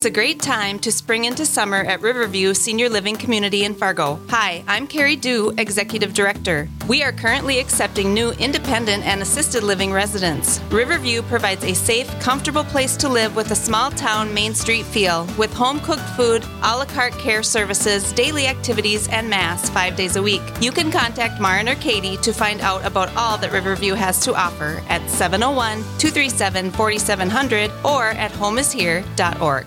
It's a great time to spring into summer at Riverview Senior Living Community in Fargo. Hi, I'm Carrie Dew, Executive Director. We are currently accepting new independent and assisted living residents. Riverview provides a safe, comfortable place to live with a small town Main Street feel, with home cooked food, a la carte care services, daily activities, and mass five days a week. You can contact Marin or Katie to find out about all that Riverview has to offer at 701 237 4700 or at homeishere.org.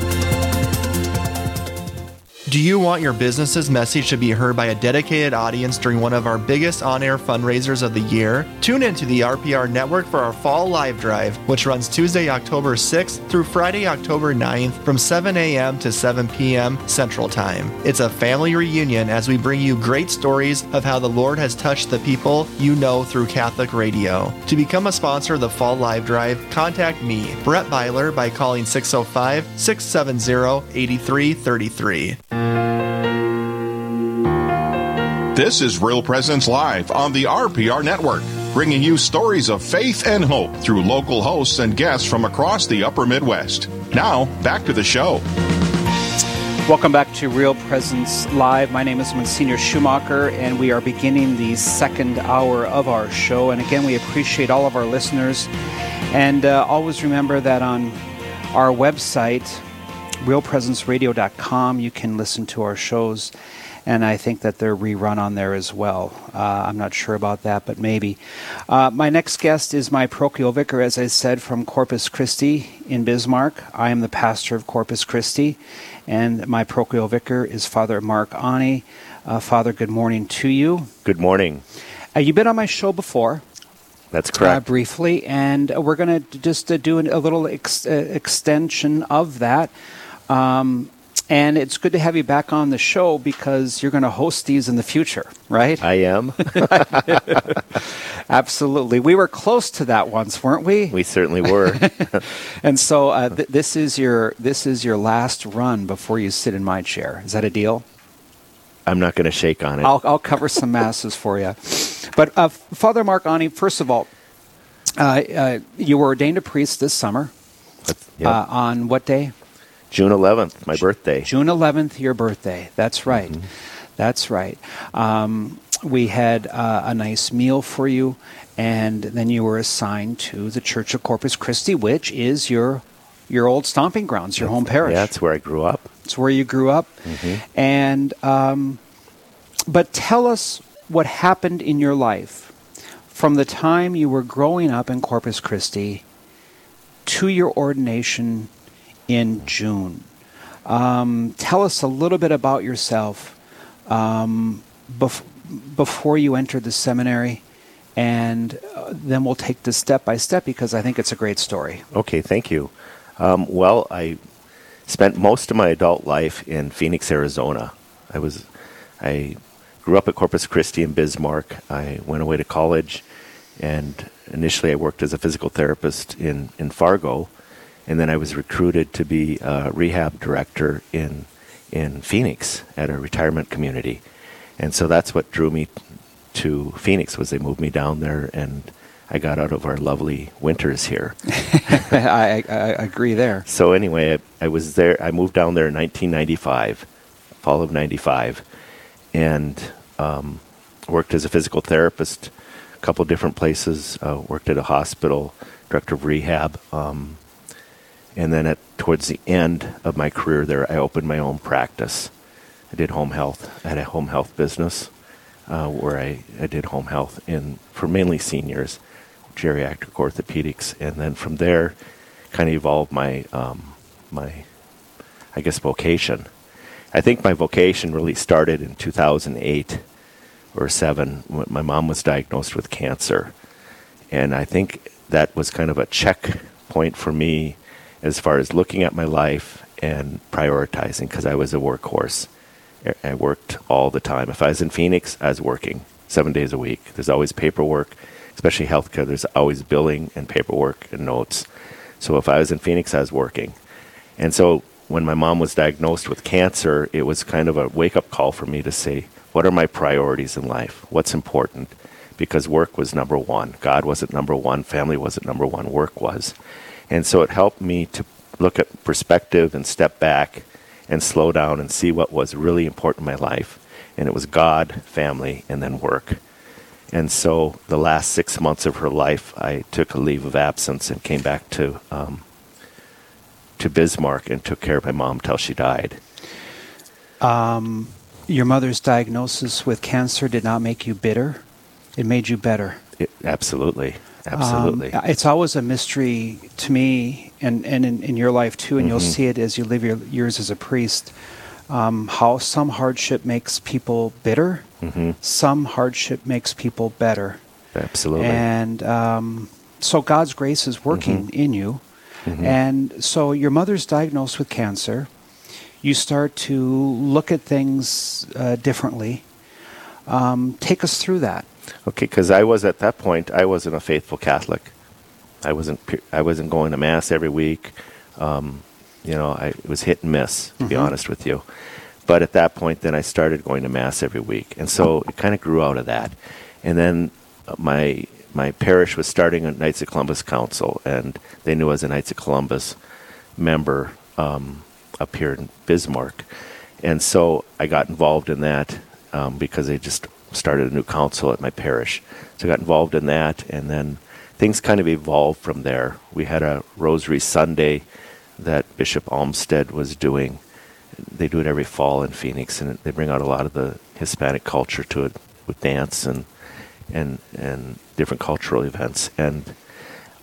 Do you want your business's message to be heard by a dedicated audience during one of our biggest on air fundraisers of the year? Tune into the RPR network for our Fall Live Drive, which runs Tuesday, October 6th through Friday, October 9th from 7 a.m. to 7 p.m. Central Time. It's a family reunion as we bring you great stories of how the Lord has touched the people you know through Catholic radio. To become a sponsor of the Fall Live Drive, contact me, Brett Byler, by calling 605 670 8333. This is Real Presence Live on the RPR Network, bringing you stories of faith and hope through local hosts and guests from across the upper Midwest. Now, back to the show. Welcome back to Real Presence Live. My name is Monsignor Schumacher, and we are beginning the second hour of our show. And again, we appreciate all of our listeners. And uh, always remember that on our website, realpresenceradio.com, you can listen to our shows and I think that they're rerun on there as well. Uh, I'm not sure about that, but maybe. Uh, my next guest is my parochial vicar, as I said, from Corpus Christi in Bismarck. I am the pastor of Corpus Christi, and my parochial vicar is Father Mark Aune. Uh, Father, good morning to you. Good morning. Uh, you've been on my show before. That's correct. Uh, briefly, and we're going to just uh, do an, a little ex- extension of that. Um, and it's good to have you back on the show because you're going to host these in the future, right? I am. Absolutely. We were close to that once, weren't we? We certainly were. and so uh, th- this is your this is your last run before you sit in my chair. Is that a deal? I'm not going to shake on it. I'll, I'll cover some masses for you. But uh, Father Mark Aune, first of all, uh, uh you were ordained a priest this summer. Yep. Uh, on what day? June 11th, my birthday. June 11th, your birthday. That's right. Mm-hmm. That's right. Um, we had uh, a nice meal for you, and then you were assigned to the Church of Corpus Christi, which is your your old stomping grounds, your that's, home parish. Yeah, that's where I grew up. It's where you grew up, mm-hmm. and um, but tell us what happened in your life from the time you were growing up in Corpus Christi to your ordination in June. Um, tell us a little bit about yourself um, bef- before you entered the seminary, and uh, then we'll take this step by step because I think it's a great story. Okay, thank you. Um, well, I spent most of my adult life in Phoenix, Arizona. I was, I grew up at Corpus Christi in Bismarck. I went away to college, and initially I worked as a physical therapist in in Fargo and then I was recruited to be a rehab director in in Phoenix at a retirement community, and so that's what drew me to Phoenix was they moved me down there and I got out of our lovely winters here. I, I, agree there. So anyway, I, I, was there. I moved down there in 1995, fall of '95, and um, worked as a physical therapist, a couple different places. Uh, worked at a hospital, director of rehab. Um, and then at towards the end of my career there, I opened my own practice. I did home health. I had a home health business uh, where I, I did home health in for mainly seniors, geriatric orthopedics, and then from there, kind of evolved my um, my I guess vocation. I think my vocation really started in 2008 or seven when my mom was diagnosed with cancer, and I think that was kind of a checkpoint for me as far as looking at my life and prioritizing because I was a workhorse. I worked all the time. If I was in Phoenix, I was working seven days a week. There's always paperwork, especially healthcare. There's always billing and paperwork and notes. So if I was in Phoenix, I was working. And so when my mom was diagnosed with cancer, it was kind of a wake up call for me to say, what are my priorities in life? What's important? Because work was number one. God wasn't number one. Family wasn't number one. Work was. And so it helped me to look at perspective and step back and slow down and see what was really important in my life. And it was God, family, and then work. And so the last six months of her life, I took a leave of absence and came back to um, to Bismarck and took care of my mom till she died. Um, your mother's diagnosis with cancer did not make you bitter; it made you better. It, absolutely, absolutely. Um, it's always a mystery to me, and and in, in your life too, and mm-hmm. you'll see it as you live your years as a priest. Um, how some hardship makes people bitter, mm-hmm. some hardship makes people better. Absolutely. And um, so God's grace is working mm-hmm. in you. Mm-hmm. And so your mother's diagnosed with cancer. You start to look at things uh, differently. Um, take us through that. Okay, because I was at that point, I wasn't a faithful Catholic. I wasn't. I wasn't going to mass every week. Um, you know, I, it was hit and miss, to mm-hmm. be honest with you. But at that point, then I started going to mass every week, and so it kind of grew out of that. And then my my parish was starting a Knights of Columbus Council, and they knew I was a Knights of Columbus member um, up here in Bismarck. And so I got involved in that um, because they just started a new council at my parish. So I got involved in that, and then things kind of evolved from there. We had a Rosary Sunday that Bishop Olmsted was doing. They do it every fall in Phoenix, and they bring out a lot of the Hispanic culture to it with dance and and and different cultural events. And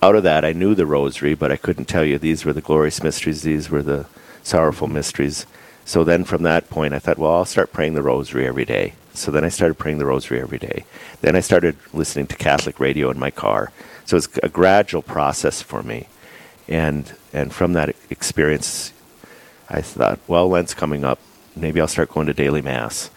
out of that, I knew the rosary, but I couldn't tell you these were the glorious mysteries, these were the sorrowful mysteries. So then from that point, I thought, well, I'll start praying the rosary every day. So then I started praying the rosary every day. Then I started listening to Catholic radio in my car. So it's a gradual process for me. And, and from that experience, I thought, well, Lent's coming up. Maybe I'll start going to daily Mass.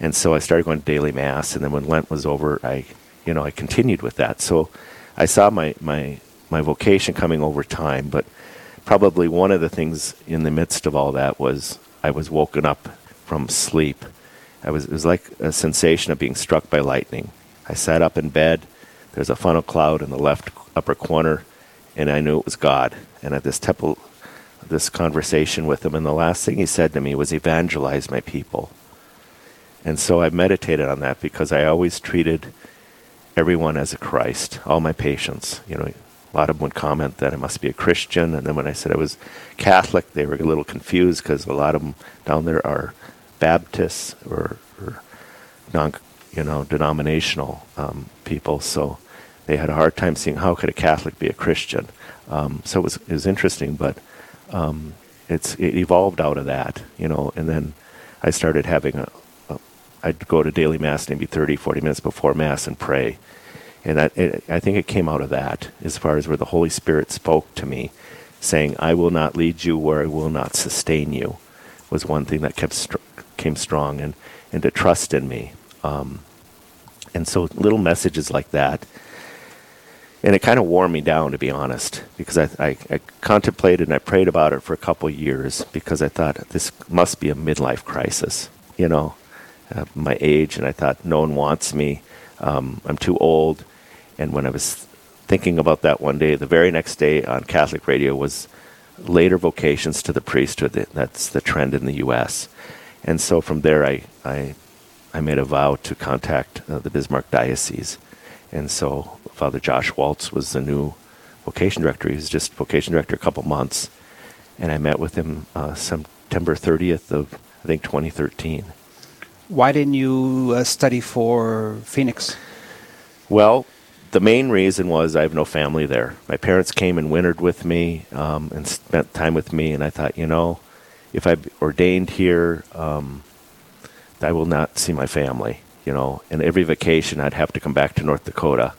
And so I started going to daily Mass. And then when Lent was over, I you know, I continued with that. So I saw my, my, my vocation coming over time, but probably one of the things in the midst of all that was I was woken up from sleep. I was, it was like a sensation of being struck by lightning. I sat up in bed. There's a funnel cloud in the left upper corner, and I knew it was God. And at this temple, this conversation with him, and the last thing he said to me was, "Evangelize my people." And so I meditated on that because I always treated everyone as a Christ, all my patients. You know, a lot of them would comment that I must be a Christian, and then when I said I was Catholic, they were a little confused because a lot of them down there are Baptists or, or non, you know, denominational um, people. So they had a hard time seeing how could a Catholic be a Christian. Um, so it was it was interesting, but um, it's it evolved out of that, you know, and then I started having a, I'd go to daily mass maybe 30, 40 minutes before mass and pray. And that, it, I think it came out of that, as far as where the Holy Spirit spoke to me, saying, "I will not lead you where I will not sustain you," was one thing that kept str- came strong, and and to trust in me. Um, and so little messages like that, and it kind of wore me down, to be honest, because I, I, I contemplated and I prayed about it for a couple years because I thought this must be a midlife crisis, you know uh, my age, and I thought no one wants me. Um, I'm too old. And when I was thinking about that one day, the very next day on Catholic radio was later vocations to the priesthood. That's the trend in the U.S. And so from there, I I, I made a vow to contact uh, the Bismarck diocese. And so Father Josh Waltz was the new vocation director. He was just vocation director a couple months, and I met with him uh, September 30th of I think 2013. Why didn't you uh, study for Phoenix? Well, the main reason was I have no family there. My parents came and wintered with me um, and spent time with me, and I thought, you know, if I ordained here, um, I will not see my family. You know, and every vacation I'd have to come back to North Dakota.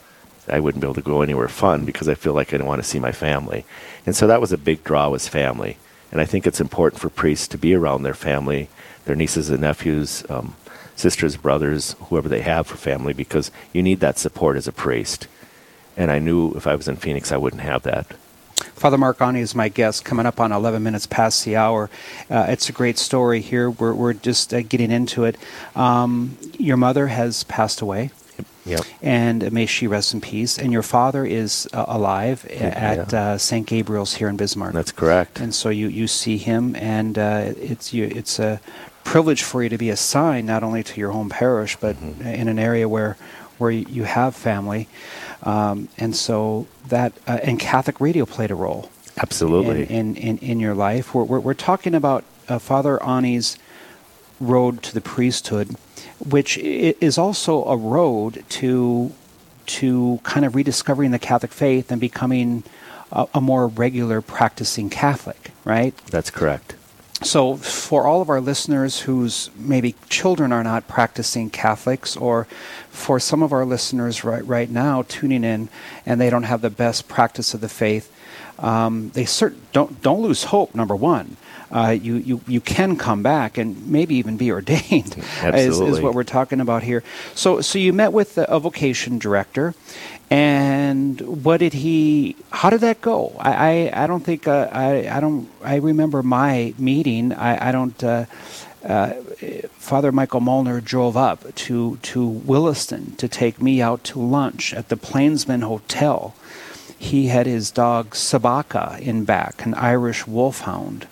I wouldn't be able to go anywhere fun because I feel like I didn't want to see my family, and so that was a big draw was family. And I think it's important for priests to be around their family, their nieces and nephews, um, sisters, brothers, whoever they have for family, because you need that support as a priest. And I knew if I was in Phoenix, I wouldn't have that. Father Mark Aune is my guest, coming up on 11 minutes past the hour. Uh, it's a great story here. We're, we're just uh, getting into it. Um, your mother has passed away. Yep. And may she rest in peace. And your father is uh, alive at Yeah. uh, St. Gabriel's here in Bismarck. That's correct. and so you, you see him, and uh, it's you, it's a privilege for you to be assigned not only to your home parish, but Mm-hmm. in an area where where you have family, um, and so that uh, and Catholic radio played a role Absolutely. in in, in, in your life. We're, we're, we're talking about uh, Father Aune's road to the priesthood, which is also a road to to kind of rediscovering the Catholic faith and becoming a, a more regular practicing Catholic, right? That's correct. So, for all of our listeners whose maybe children are not practicing Catholics, or for some of our listeners right, right now tuning in and they don't have the best practice of the faith, um, they cert- don't don't lose hope. Number one, uh, you, you you can come back and maybe even be ordained. is, is what we're talking about here. So, so you met with a vocation director, and what did he? How did that go? I I, I don't think uh, I I don't I remember my meeting. I I don't. Uh, uh, Father Michael Molnar drove up to to Williston to take me out to lunch at the Plainsman Hotel. He had his dog Sabaka in back, an Irish wolfhound.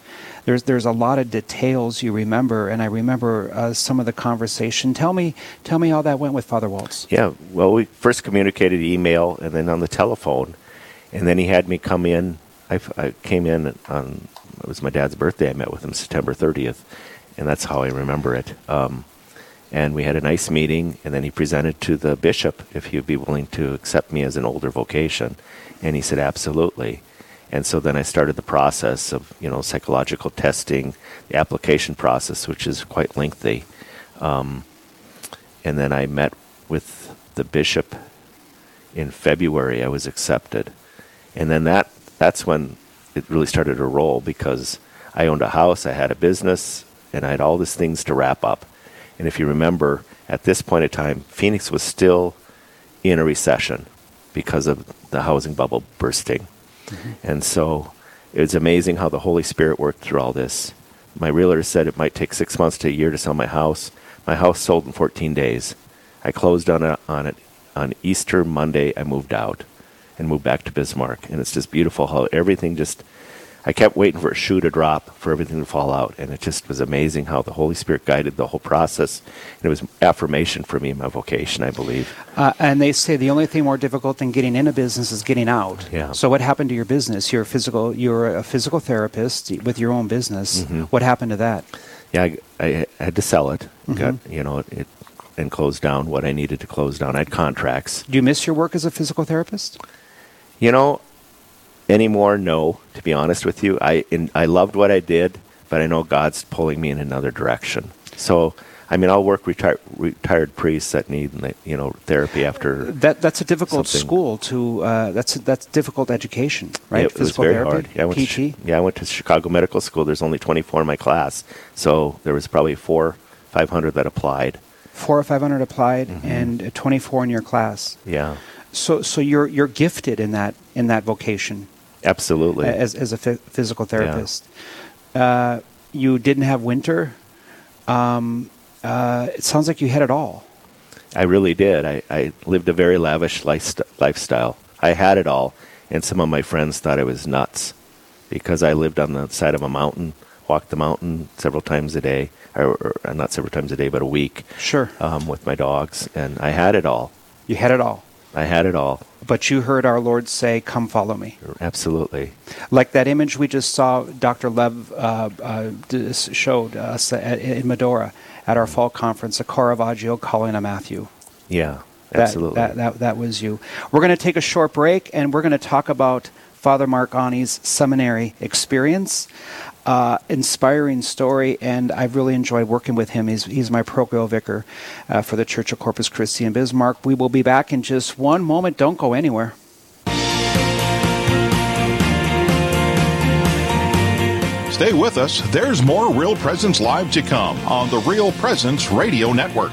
There's there's a lot of details you remember, and I remember uh, some of the conversation. Tell me tell me how that went with Father Waltz. Yeah. Well, we first communicated email and then on the telephone, and then he had me come in. I came in on it was my dad's birthday. I met with him September 30th, and that's how I remember it. Um, and we had a nice meeting, and then he presented to the bishop if he would be willing to accept me as an older vocation, and he said absolutely. And so then I started the process of you know psychological testing, the application process, which is quite lengthy. Um, and then I met with the bishop in February. I was accepted, and then that that's when it really started to roll because I owned a house, I had a business, and I had all these things to wrap up. And if you remember, at this point in time, Phoenix was still in a recession because of the housing bubble bursting. And so it's amazing how the Holy Spirit worked through all this. My realtor said it might take six months to a year to sell my house. My house sold in 14 days. I closed on it, on it on Easter Monday. I moved out and moved back to Bismarck. And it's just beautiful how everything just, I kept waiting for a shoe to drop, for everything to fall out. And it just was amazing how the Holy Spirit guided the whole process. And it was affirmation for me in my vocation, I believe. Uh, and they say the only thing more difficult than getting in a business is getting out. Yeah. So what happened to your business? You're a physical. You're a physical therapist with your own business. Mm-hmm. What happened to that? yeah, I, I had to sell it. Mm-hmm. Got you know it, and close down what I needed to close down. I had contracts. Do you miss your work as a physical therapist? You know, anymore? No, to be honest with you, I in, I loved what I did, but I know God's pulling me in another direction. So, I mean, I'll work retired retired priests that need you know therapy after. That that's a difficult Something- school to. Uh, that's that's difficult education, right? It was very therapy, hard. Yeah, I went to, PT. Chi- yeah, I went to Chicago Medical School. There's only 24 in my class, so there was probably four, 500 that applied. Four or five hundred applied, Mm-hmm. and twenty four in your class. Yeah, So so you're you're gifted in that in that vocation. Absolutely. as, as a physical therapist. Uh, you didn't have winter. Um, uh, it sounds like you had it all. I really did. I, I lived a very lavish lifest- lifestyle. I had it all, and some of my friends thought I was nuts because I lived on the side of a mountain, walked the mountain several times a day, or, or not several times a day, but a week Sure. um, with my dogs, and I had it all. You had it all. I had it all. But you heard our Lord say, Come follow me. Absolutely. Like that image we just saw, Dr. Lev uh, uh, showed us at, in Medora at our fall conference, a Caravaggio calling a Matthew. Yeah, that, absolutely. That, that, that was you. We're going to take a short break and we're going to talk about Father Mark Aune's seminary experience uh, inspiring story, and I've really enjoyed working with him. He's, he's my parochial vicar uh, for the Church of Corpus Christi in Bismarck. We will be back in just one moment. Don't go anywhere. Stay with us. There's more Real Presence Live to come on the Real Presence Radio Network.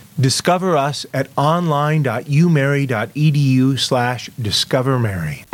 Discover us at online.umary.edu slash discovermary.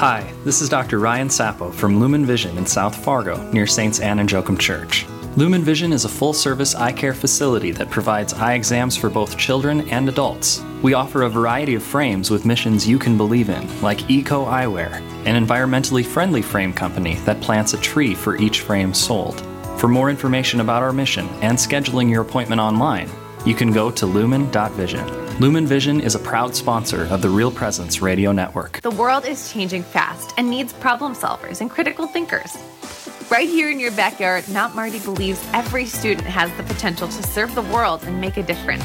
Hi, this is Dr. Ryan Sappo from Lumen Vision in South Fargo near Saints Anne and Joachim Church. Lumen Vision is a full service eye care facility that provides eye exams for both children and adults. We offer a variety of frames with missions you can believe in, like Eco Eyewear, an environmentally friendly frame company that plants a tree for each frame sold. For more information about our mission and scheduling your appointment online, you can go to lumen.vision. Lumen Vision is a proud sponsor of the Real Presence Radio Network. The world is changing fast and needs problem solvers and critical thinkers. Right here in your backyard, Mount Marty believes every student has the potential to serve the world and make a difference.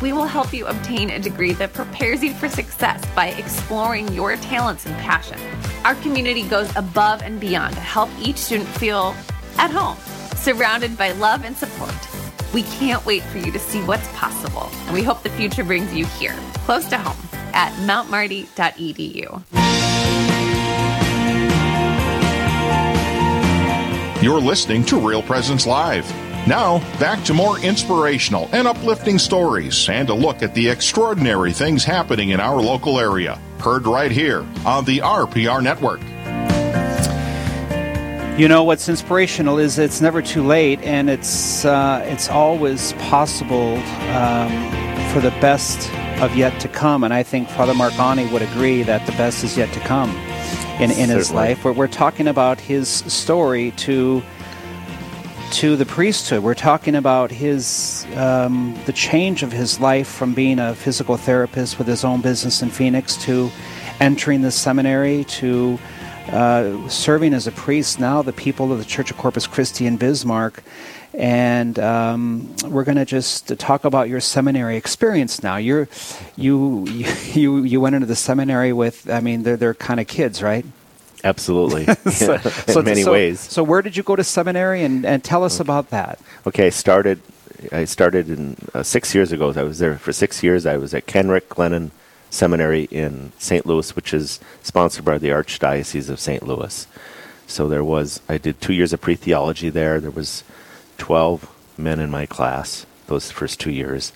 We will help you obtain a degree that prepares you for success by exploring your talents and passion. Our community goes above and beyond to help each student feel at home, surrounded by love and support. We can't wait for you to see what's possible, and we hope the future brings you here, close to home, at mountmarty.edu. You're listening to Real Presence Live. Now, back to more inspirational and uplifting stories and a look at the extraordinary things happening in our local area. Heard right here on the RPR Network. You know what's inspirational is it's never too late, and it's uh, it's always possible um, for the best of yet to come. And I think Father Mark Aune would agree that the best is yet to come in, in his life. We're, we're talking about his story to to the priesthood. We're talking about his um, the change of his life from being a physical therapist with his own business in Phoenix to entering the seminary to uh, serving as a priest now, the people of the Church of Corpus Christi in Bismarck. And um, we're going to just talk about your seminary experience now. You're, you, you, you went into the seminary with, I mean, they're, they're kind of kids, right? Absolutely. so, in so, many so, ways. So, where did you go to seminary and, and tell us okay. about that? Okay, I started. I started in uh, six years ago. I was there for six years. I was at Kenrick Glennon seminary in St. Louis, which is sponsored by the Archdiocese of St. Louis. So there was, I did two years of pre theology there. There was 12 men in my class those first two years.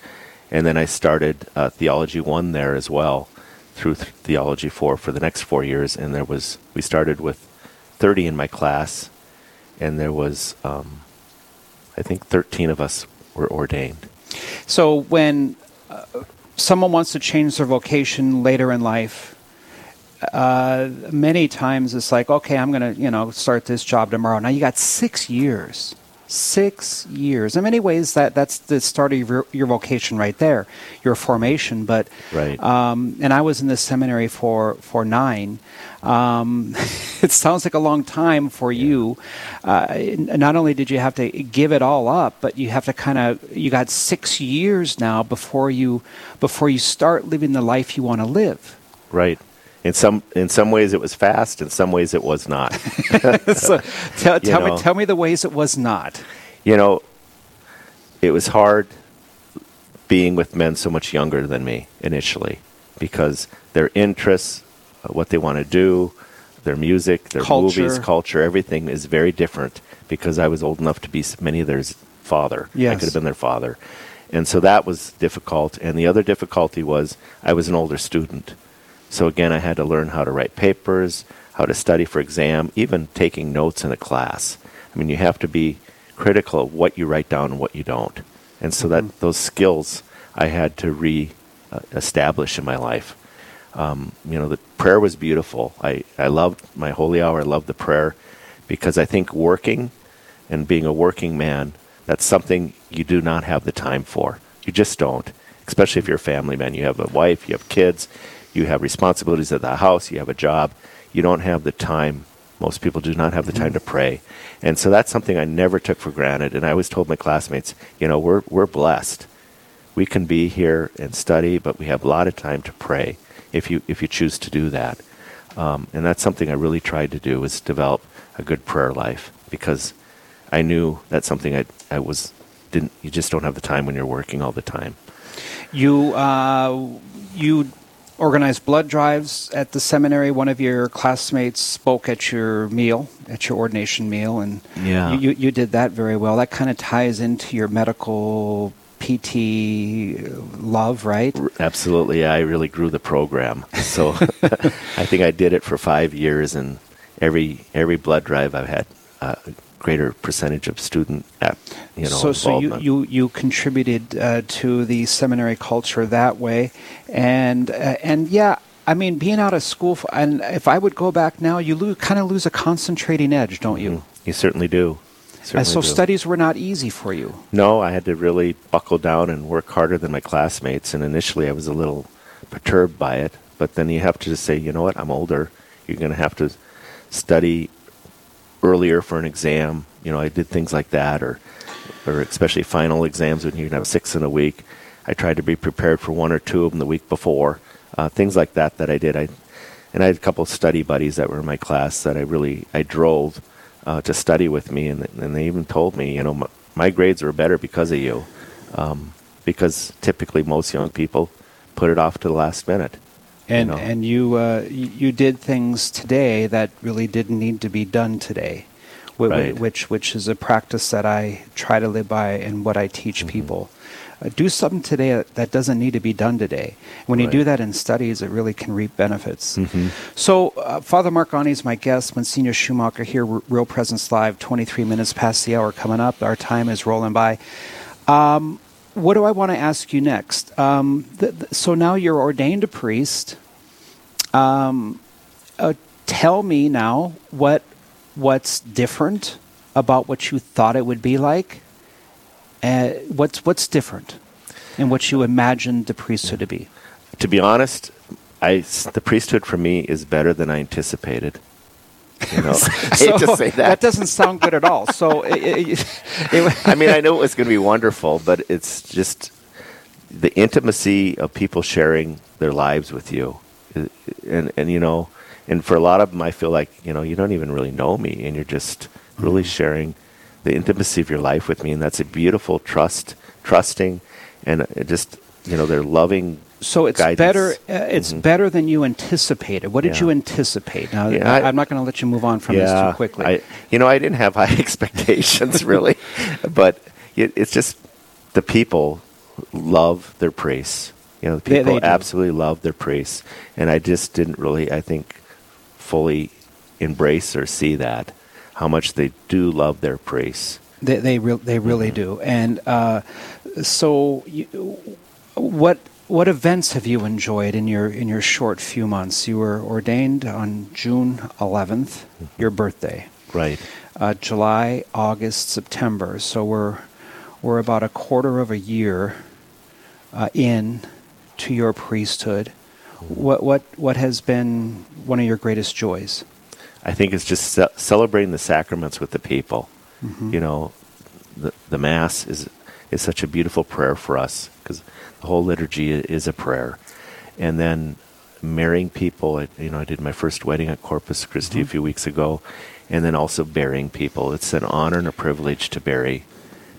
And then I started uh, Theology 1 there as well through th- Theology 4 for the next four years. And there was, we started with 30 in my class, and there was, um, I think, 13 of us were ordained. So when uh, someone wants to change their vocation later in life, uh, many times it's like, okay, I'm going to, you know, start this job tomorrow. Now you got six years, six years. In many ways, that that's the start of your, your vocation right there, your formation. But right. Um, and I was in the seminary for for nine. Um, it sounds like a long time for you. Uh, not only did you have to give it all up, but you have to kind of you got six years now before you before you start living the life you want to live. Right. In some in some ways it was fast. In some ways it was not. so tell, tell me tell me the ways it was not. You know, it was hard being with men so much younger than me initially because their interests, uh, what they want to do, their music, their culture. movies, culture, everything is very different because I was old enough to be many of their father. Yes. I could have been their father. And so that was difficult. And the other difficulty was I was an older student. So again, I had to learn how to write papers, how to study for exam, even taking notes in a class. I mean, you have to be critical of what you write down and what you don't. And so that Mm-hmm. those skills I had to re uh, in my life. Um, you know, the prayer was beautiful. I, I loved my holy hour. I loved the prayer because I think working and being a working man, that's something you do not have the time for. You just don't, especially if you're a family man. You have a wife, you have kids, you have responsibilities at the house, you have a job. You don't have the time. Most people do not have the time to pray. And so that's something I never took for granted. And I always told my classmates, you know, we're, we're blessed. We can be here and study, but we have a lot of time to pray if you, if you choose to do that. Um, and that's something I really tried to do was develop a good prayer life because I knew that's something I, I was didn't you just don't have the time when you're working all the time. You uh, you organized blood drives at the seminary. One of your classmates spoke at your meal, at your ordination meal, and Yeah. you, you, did that very well. That kind of ties into your medical PT love, right? Absolutely, I really grew the program. So I think I did it for five years, and every every blood drive I've had a greater percentage of student at you know so, so you, you, you contributed uh, to the seminary culture that way, and uh, and yeah, I mean, being out of school, f and if I would go back now, you lose, kind of lose a concentrating edge, don't you? you certainly do. And so do. studies were not easy for you. No, I had to really buckle down and work harder than my classmates. And initially, I was a little perturbed by it. But then you have to just say, you know what, I'm older. You're going to have to study earlier for an exam. You know, I did things like that, or, or especially final exams when you can have six in a week. I tried to be prepared for one or two of them the week before. Uh, things like that that I did. I, and I had a couple of study buddies that were in my class that I really I drove uh, to study with me, and, and they even told me, you know, my, my grades were better because of you, um, because typically most young people put it off to the last minute. And know. and you uh, you did things today that really didn't need to be done today, whi- Right. which which is a practice that I try to live by and what I teach Mm-hmm. people. Uh, do something today that- that doesn't need to be done today. When you do that in studies, it really can reap benefits. Mhm. So, uh, Father Mark Aune is my guest. Monsignor Schumacher here, R- Real Presence Live. Twenty-three minutes past the hour coming up. Our time is rolling by. Um, what do I want to ask you next? Um, th- th- so now you're ordained a priest. Um, uh, tell me now what what's different about what you thought it would be like. Uh, what's what's different in what you imagined the priesthood to be? To be honest, I the priesthood for me is better than I anticipated. You know, hate to say that. doesn't sound good at all. So, it, it, it, I mean, I know it was going to be wonderful, but it's just the intimacy of people sharing their lives with you, and and you know, and for a lot of them, I feel like you know you don't even really know me, and you're just really sharing the intimacy of your life with me, and that's a beautiful trust, trusting, and uh, just you know they're loving. So it's guidance. better. Uh, it's Mhm. better than you anticipated. What did Yeah. you anticipate? Now, Yeah, I, am not going to let you move on from this too quickly. I, you know, I didn't have high expectations really, but it, it's just the people love their priests. You know, the people they do. absolutely love their priests, and I just didn't really, I think, fully embrace or see that how much they do love their priests. They they, re- they really Mm-hmm. do. And uh, so, you, what what events have you enjoyed in your in your short few months? You were ordained on June 11th, Mm-hmm. your birthday. Right. Uh, July, August, September. So we're we're about a quarter of a year uh, in to your priesthood. Mm-hmm. What what what has been one of your greatest joys? I think it's just ce- celebrating the sacraments with the people. Mhm. You know, the the mass is is such a beautiful prayer for us because whole liturgy is a prayer, and then marrying people. I, you know, I did my first wedding at Corpus Christi a Mhm. few weeks ago, and then also burying people. It's an honor and a privilege to bury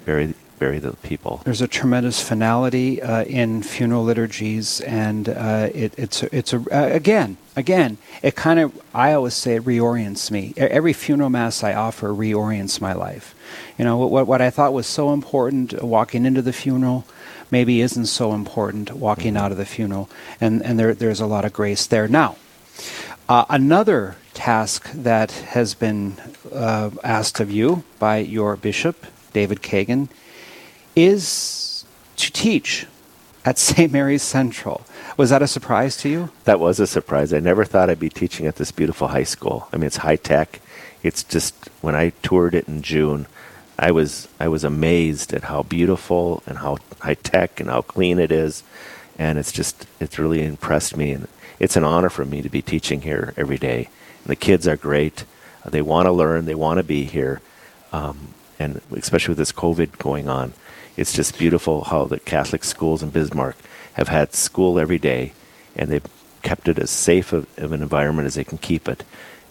bury bury the people. There's a tremendous finality uh, in funeral liturgies, and uh, it, it's it's a uh, again again it kind of I always say it reorients me. Every funeral mass I offer reorients my life. You know what what I thought was so important uh, walking into the funeral maybe isn't so important walking out of the funeral, and and there there's a lot of grace there now. Uh, another task that has been uh, asked of you by your bishop, David Kagan, is to teach at St. Mary's Central. Was that a surprise to you? That was a surprise. I never thought I'd be teaching at this beautiful high school. I mean, it's high tech. It's just when I toured it in June, I was I was amazed at how beautiful and how high tech and how clean it is, and it's just it's really impressed me. And it's an honor for me to be teaching here every day. And the kids are great. They want to learn. They want to be here, um, and especially with this COVID going on, it's just beautiful how the Catholic schools in Bismarck have had school every day, and they've kept it as safe of, of an environment as they can keep it.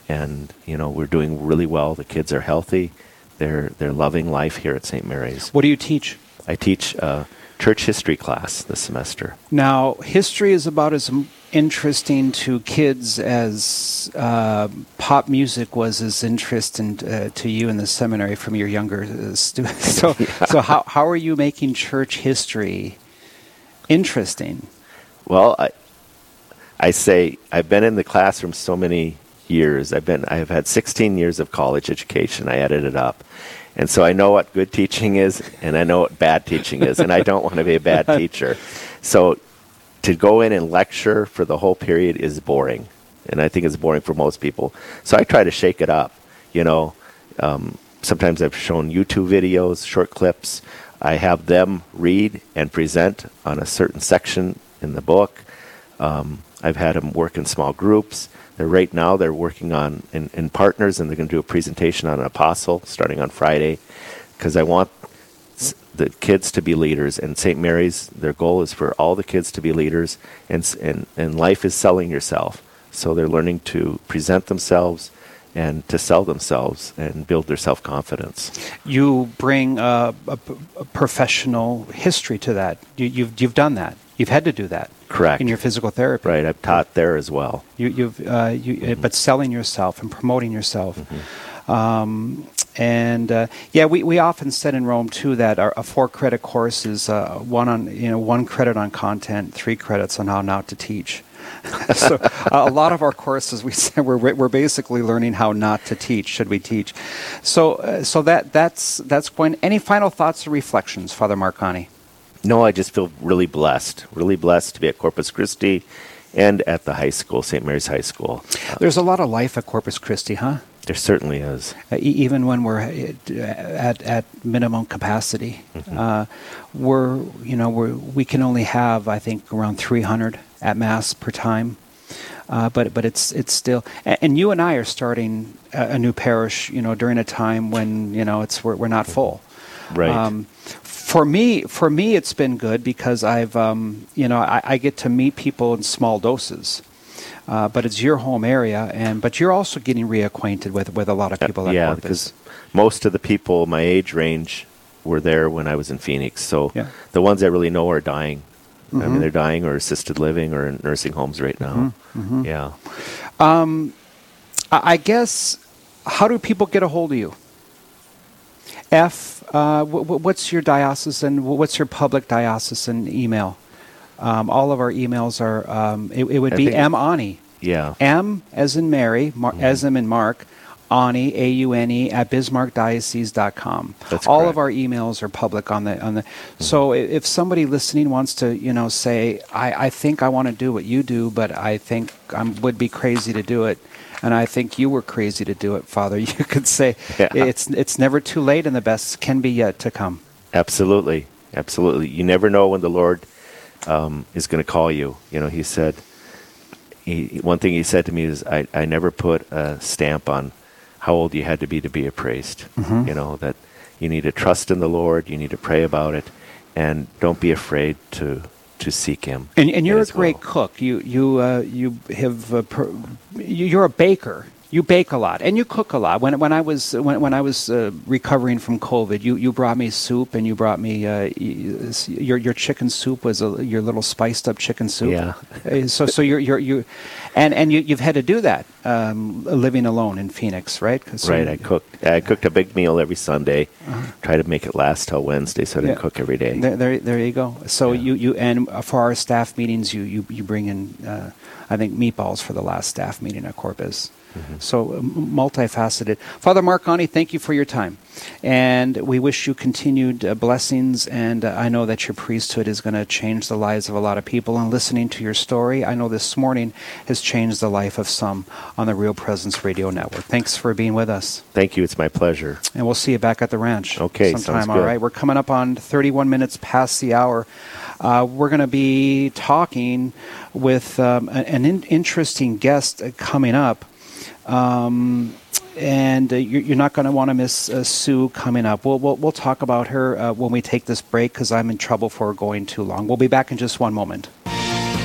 And you know, we're doing really well. The kids are healthy. They're they're loving life here at St. Mary's. What do you teach? I teach a church history class this semester. Now, history is about as interesting to kids as uh, pop music was as interesting uh, to you in the seminary from your younger uh, students. So, so how, how are you making church history interesting? Well, I I say I've been in the classroom so many years. I've been I've had 16 years of college education. I added it up. And so I know what good teaching is and I know what bad teaching is and I don't want to be a bad teacher. So to go in and lecture for the whole period is boring. And I think it's boring for most people. So I try to shake it up, you know. Um, sometimes I've shown YouTube videos, short clips. I have them read and present on a certain section in the book. Um, I've had them work in small groups. They're right now they're working on in, in partners, and they're going to do a presentation on an apostle starting on Friday, because I want the kids to be leaders. And St. Mary's, their goal is for all the kids to be leaders, and and and life is selling yourself. So they're learning to present themselves and to sell themselves and build their self confidence. You bring a a, a professional history to that. You, you've, you've done that. You've had to do that. Correct. In your physical therapy. Right, I've taught there as well. You, you've, uh, you, uh, but selling yourself and promoting yourself. Um, and uh, yeah, we, we often said in Rome too that our, a four credit course is uh, one on you know one credit on content, three credits on how not to teach. so uh, a lot of our courses we said we're we're basically learning how not to teach. Should we teach? So uh, so that that's that's going. Any final thoughts or reflections, Father Mark Aune? No, I just feel really blessed, really blessed to be at Corpus Christi and at the high school, St. Mary's High School. There's a lot of life at Corpus Christi, huh? There certainly is. uh, e- even when we're at, at, at minimum capacity. Uh, we're, you know, we're, we can only have, I think, around 300 at mass per time. Uh, but but it's it's still and, and you and I are starting a, a new parish you know during a time when you know it's we're, we're not full Right. um, for me for me it's been good because I've um, you know I, I get to meet people in small doses uh, but it's your home area and but you're also getting reacquainted with with a lot of people at yeah, because most of the people my age range were there when I was in Phoenix. So Yeah. the ones I really know are dying. I Mhm. mean, they're dying or assisted living or in nursing homes right now. Mhm, mhm. Yeah. Um, I I guess, how do people get a hold of you? F, uh, wh- wh- what's your diocesan, wh- what's your public diocesan email? Um, all of our emails are, um, it, it would I be M. Aune. Yeah. M as in Mary, Mar- as in Mark, Aune, A U N E, at bismarckdiocese.com. That's All correct. of our emails are public on the on the. So if somebody listening wants to, you know, say, I, I think I want to do what you do, but I think I would be crazy to do it, and I think you were crazy to do it, Father. You could say Yeah. it's it's never too late, and the best can be yet to come. Absolutely, absolutely. You never know when the Lord um, is going to call you. You know, He said, he, one thing he said to me is, I, I never put a stamp on how old you had to be to be a priest. Mhm. You know, that you need to trust in the Lord, you need to pray about it, and don't be afraid to, to seek Him. And, and you're a as well. great cook. You you uh, you have uh, per, you- you're a baker. You bake a lot and you cook a lot. When when I was when when I was uh, recovering from COVID, you, you brought me soup and you brought me uh, your your chicken soup was a, your little spiced up chicken soup. Yeah. Uh, so so you're you're you, and and you you've had to do that um, living alone in Phoenix, right? so right, I cooked. I cooked a big meal every Sunday. Uh-huh. Try to make it last till Wednesday, so I didn't Yeah. cook every day. There, there, there you go. So you, you and for our staff meetings, you you, you bring in, uh, I think meatballs for the last staff meeting at Corpus. So um, multifaceted. Father Marconi, thank you for your time, and we wish you continued uh, blessings. And uh, I know that your priesthood is going to change the lives of a lot of people. And listening to your story, I know this morning has changed the life of some on the Real Presence Radio Network. Thanks for being with us. Thank you. It's my pleasure. And we'll see you back at the ranch. Okay, sometime. good. right, we're coming up on 31 minutes past the hour. Uh, we're going to be talking with um, an in- interesting guest uh, coming up. Um, and uh, you're, you're not going to want to miss uh, Sue coming up. We'll, we'll, we'll talk about her uh, when we take this break because I'm in trouble for going too long. We'll be back in just one moment.